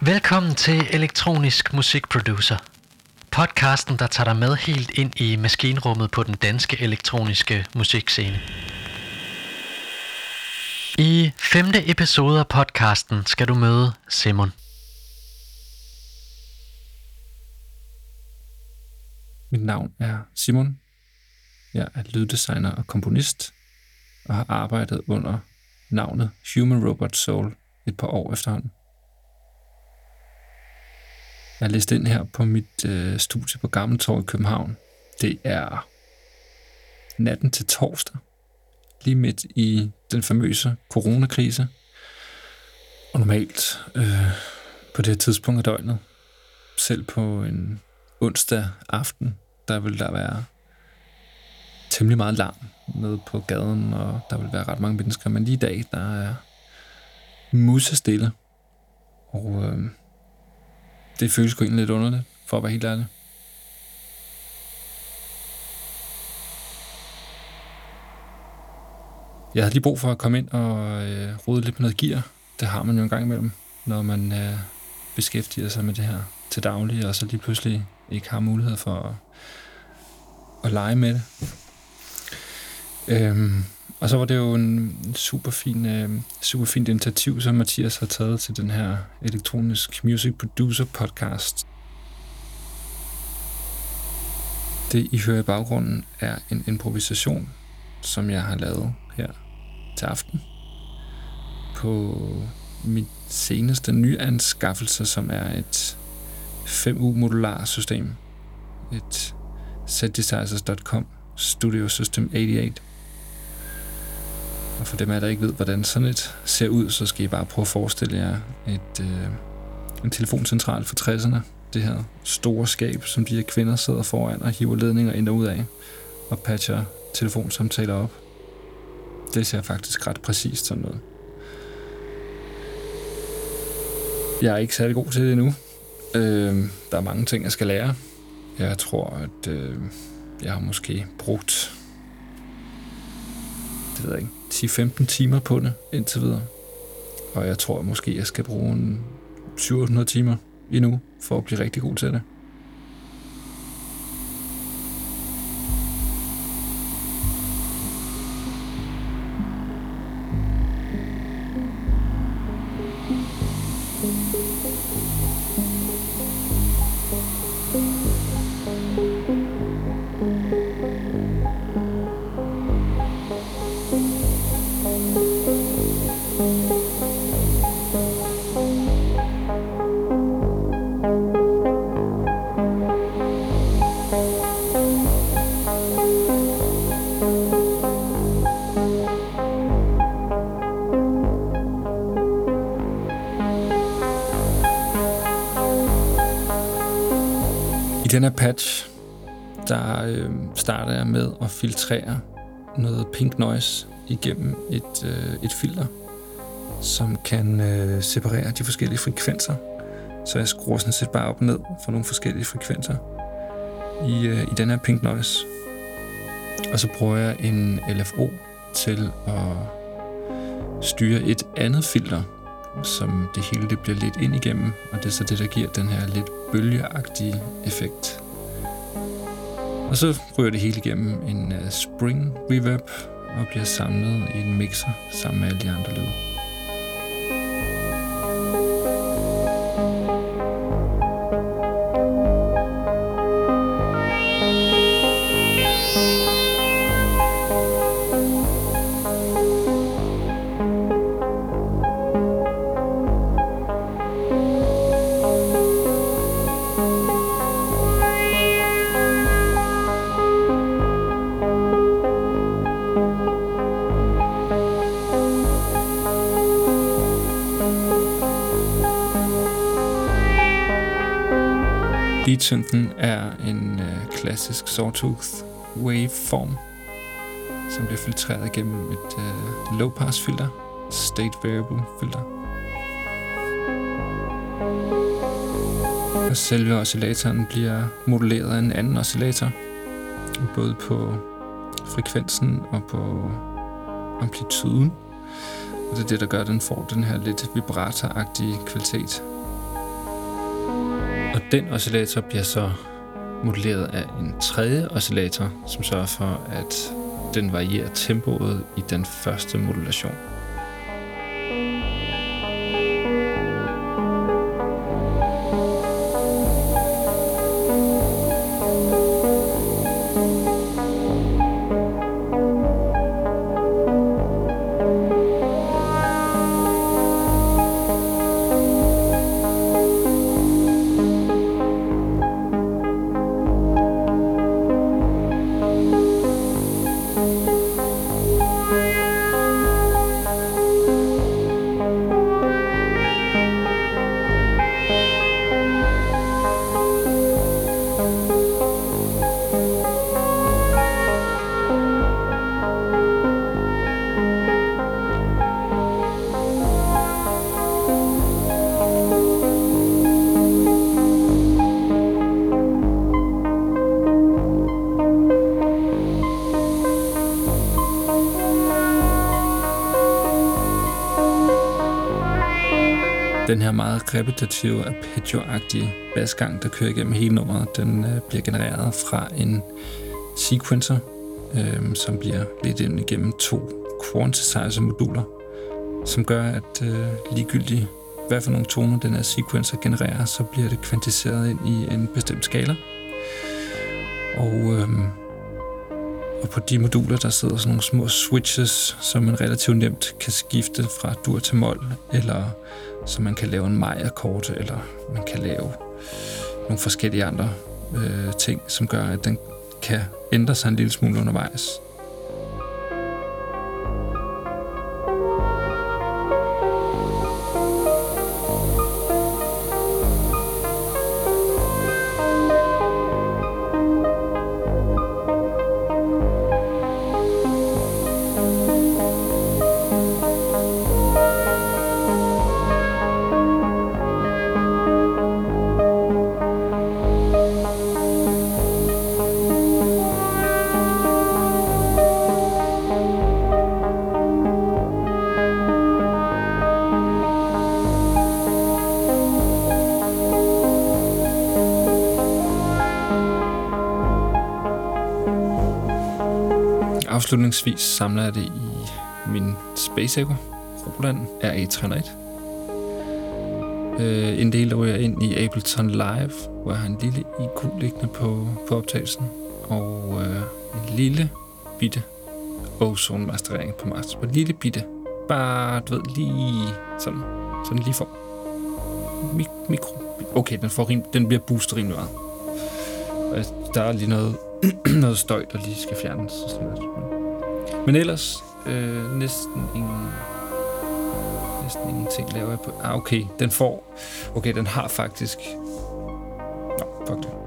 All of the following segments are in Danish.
Velkommen til Elektronisk Musikproducer. Podcasten, der tager dig med helt ind i maskinrummet på den danske elektroniske musikscene. I femte episode af podcasten skal du møde Simon. Mit navn er Simon. Jeg er lyddesigner og komponist, og har arbejdet under navnet Human Robot Soul et par år efterhånden. Jeg er læst ind her på mit øh, studie på Gammeltorv i København. Det er natten til torsdag, lige midt i den famøse coronakrise. Og normalt øh, på det her tidspunkt af døgnet, selv på en onsdag aften, der vil der være temmelig meget larm nede på gaden, og der vil være ret mange mennesker. Men lige i dag, der er musestille. Og øh, det føles jo egentlig lidt underligt, for at være helt ærlig. Jeg havde lige brug for at komme ind og øh, rode lidt med noget gear. Det har man jo en gang imellem, når man øh, beskæftiger sig med det her til daglig, og så lige pludselig ikke har mulighed for at, at lege med det. Øhm, og så var det jo en super fin, øh, super fint initiativ, som Mathias har taget til den her elektronisk music producer podcast. Det, I hører i baggrunden, er en improvisation, som jeg har lavet her til aften på mit seneste nyanskaffelse, som er et 5U modular system. Et setdesizers.com Studio System 88. Og for dem af der ikke ved, hvordan sådan et ser ud, så skal I bare prøve at forestille jer et, øh, en telefoncentral fra 60'erne. Det her store skab, som de her kvinder sidder foran og hiver ledninger ind og ud af og patcher telefonsamtaler op. Det ser faktisk ret præcist sådan noget. Jeg er ikke særlig god til det endnu. Øh, der er mange ting, jeg skal lære. Jeg tror, at øh, jeg har måske brugt det ved jeg ikke, 10-15 timer på det indtil videre. Og jeg tror måske, jeg skal bruge en 700 timer endnu for at blive rigtig god til det. Den her patch, der øh, starter jeg med at filtrere noget pink noise igennem et, øh, et filter, som kan øh, separere de forskellige frekvenser. Så jeg skruer sådan set bare op og ned for nogle forskellige frekvenser i, øh, i den her pink noise. Og så bruger jeg en LFO til at styre et andet filter, som det hele det bliver lidt ind igennem, og det er så det, der giver den her lidt bølgeagtige effekt. Og så ryger det hele igennem en øh, spring reverb og bliver samlet i en mixer sammen med alle de andre lyde. Beatsynten er en øh, klassisk sawtooth waveform, som bliver filtreret igennem et øh, low-pass filter, state variable filter. Og selve oscillatoren bliver moduleret af en anden oscillator, både på frekvensen og på amplituden. Og det er det, der gør, at den får den her lidt vibratoragtige kvalitet. Og den oscillator bliver så modelleret af en tredje oscillator, som sørger for, at den varierer tempoet i den første modulation. Den her meget repetitive, arpeggio-agtige basgang, der kører igennem hele nummeret, den øh, bliver genereret fra en sequencer, øh, som bliver lidt ind igennem to quantizer-moduler, som gør, at øh, ligegyldigt hvad for nogle toner den her sequencer genererer, så bliver det kvantiseret ind i en bestemt skala. Og øh, og på de moduler, der sidder sådan nogle små switches, som man relativt nemt kan skifte fra dur til mol, eller så man kan lave en maj-akkord, eller man kan lave nogle forskellige andre øh, ting, som gør, at den kan ændre sig en lille smule undervejs. Afslutningsvis samler jeg det i min Space Echo Roland RE301. Øh, en del ryger ind i Ableton Live, hvor jeg har en lille IQ liggende på, på optagelsen, og øh, en lille bitte ozone mastering på master. En lille bitte, bare, du ved, lige sådan, sådan lige for mik- mikro. Okay, den, får rim, den bliver boostet rimelig meget. Der er lige noget, noget støj, der lige skal fjernes. Sådan noget. Men ellers øh, næsten ingen næsten ingenting laver jeg på. Ah, okay, den får... Okay, den har faktisk... Nå, fuck det.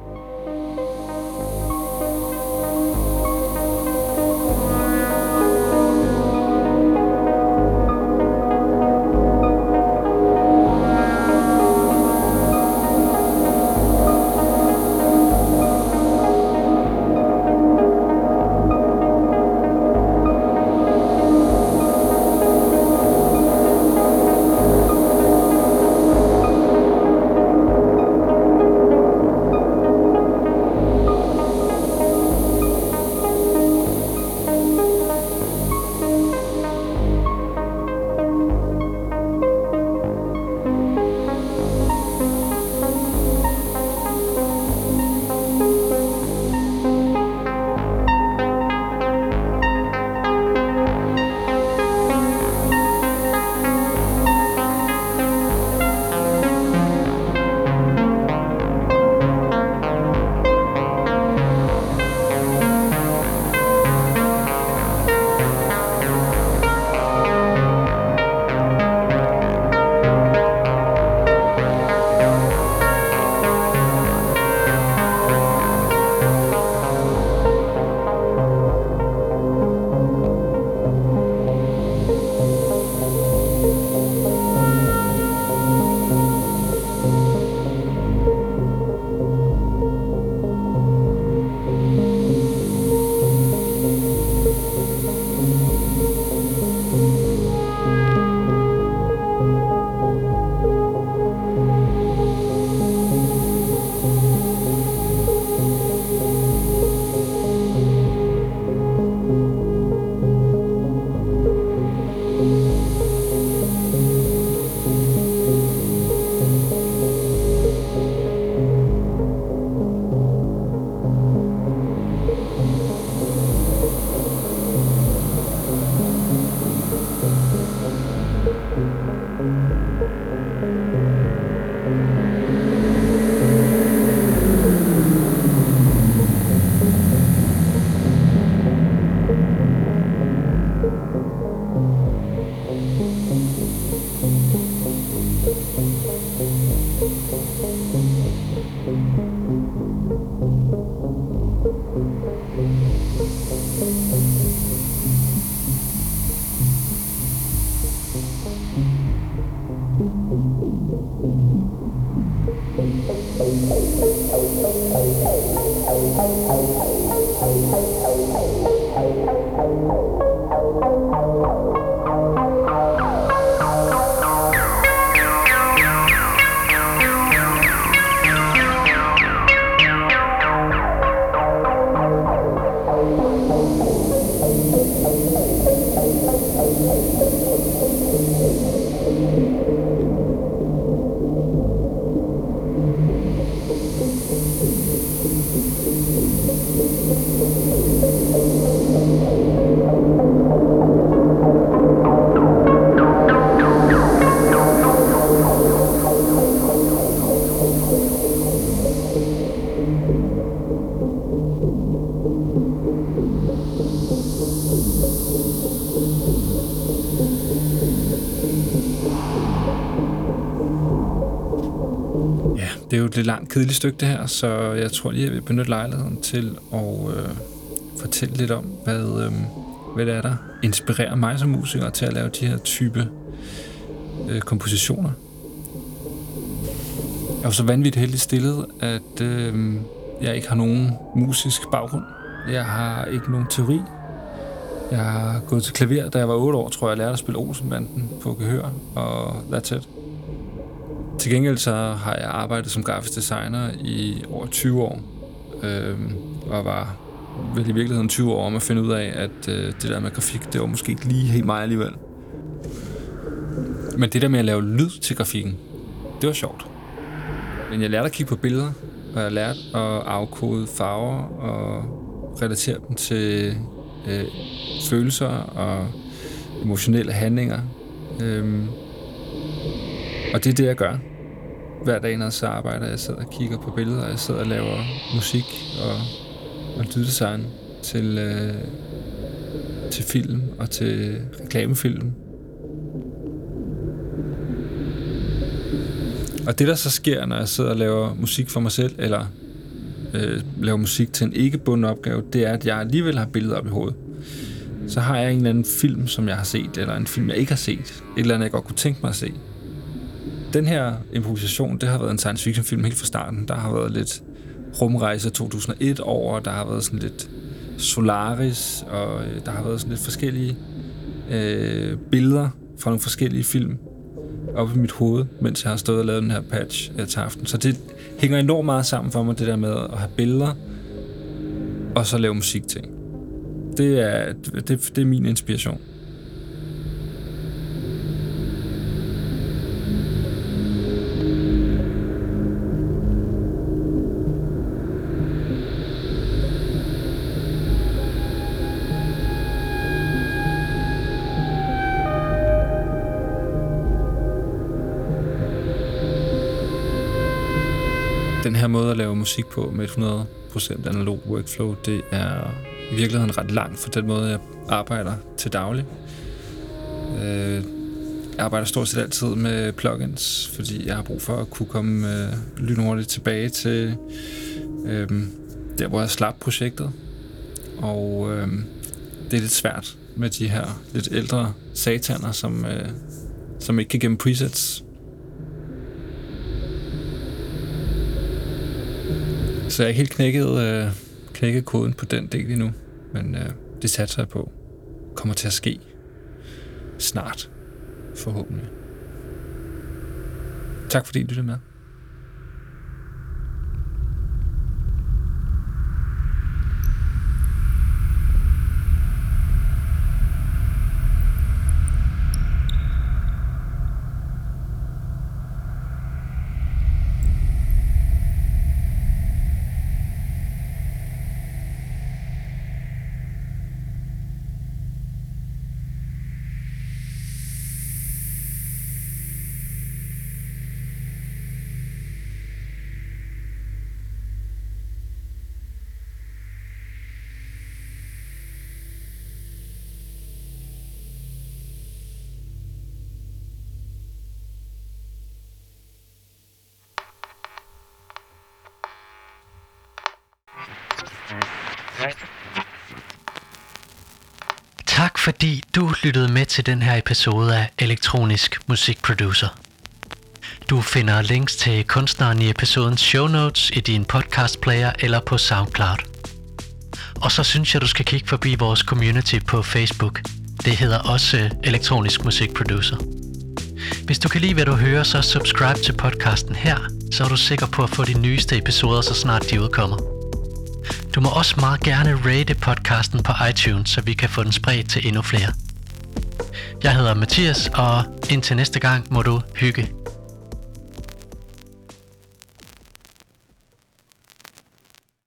Ja, det er jo et lidt langt, kedeligt stykke det her, så jeg tror lige, jeg vil benytte lejligheden til at øh, fortælle lidt om, hvad, øh, hvad det er, der inspirerer mig som musiker til at lave de her type øh, kompositioner. Jeg er så vanvittigt heldig stillet, at øh, jeg ikke har nogen musisk baggrund. Jeg har ikke nogen teori. Jeg har gået til klaver, da jeg var 8 år, tror jeg, jeg lærte at spille Olsenbanden på gehør, og that's it. Til gengæld så har jeg arbejdet som grafisk designer i over 20 år, øh, og var vel i virkeligheden 20 år om at finde ud af, at øh, det der med grafik, det var måske ikke lige helt mig alligevel. Men det der med at lave lyd til grafikken, det var sjovt. Men jeg lærte at kigge på billeder, og jeg lærte at afkode farver og relatere dem til øh, følelser og emotionelle handlinger. Øhm, og det er det, jeg gør. Hver dag, når jeg så arbejder, jeg sidder og kigger på billeder, jeg sidder og laver musik og, og lyddesign til, øh, til film og til reklamefilm. Og det, der så sker, når jeg sidder og laver musik for mig selv, eller øh, laver musik til en ikke bunden opgave, det er, at jeg alligevel har billeder op i hovedet. Så har jeg en eller anden film, som jeg har set, eller en film, jeg ikke har set. Et eller andet, jeg godt kunne tænke mig at se den her improvisation, det har været en science fiction film helt fra starten. Der har været lidt rumrejse 2001 over, der har været sådan lidt Solaris, og øh, der har været sådan lidt forskellige øh, billeder fra nogle forskellige film op i mit hoved, mens jeg har stået og lavet den her patch øh, til aften. Så det hænger enormt meget sammen for mig, det der med at have billeder, og så lave musik til. Det er, det, det er min inspiration. Her måde at lave musik på med 100% analog workflow, det er i virkeligheden ret langt for den måde, jeg arbejder til daglig. Øh, jeg arbejder stort set altid med plugins, fordi jeg har brug for at kunne komme øh, lynhurtigt tilbage til øh, der, hvor jeg slap projektet. Og øh, det er lidt svært med de her lidt ældre sataner, som, øh, som ikke kan gemme presets. Så jeg har ikke helt knækket, øh, knækket koden på den del endnu, men øh, det satser jeg på. Kommer til at ske snart, forhåbentlig. Tak fordi I lyttede med. Tak fordi du lyttede med til den her episode af Elektronisk Musikproducer. Du finder links til kunstneren i episodens show notes i din podcast player eller på SoundCloud. Og så synes jeg, du skal kigge forbi vores community på Facebook. Det hedder også Elektronisk Musik Producer. Hvis du kan lide, hvad du hører, så subscribe til podcasten her, så er du sikker på at få de nyeste episoder, så snart de udkommer. Du må også meget gerne rate podcasten på iTunes, så vi kan få den spredt til endnu flere. Jeg hedder Mathias, og indtil næste gang må du hygge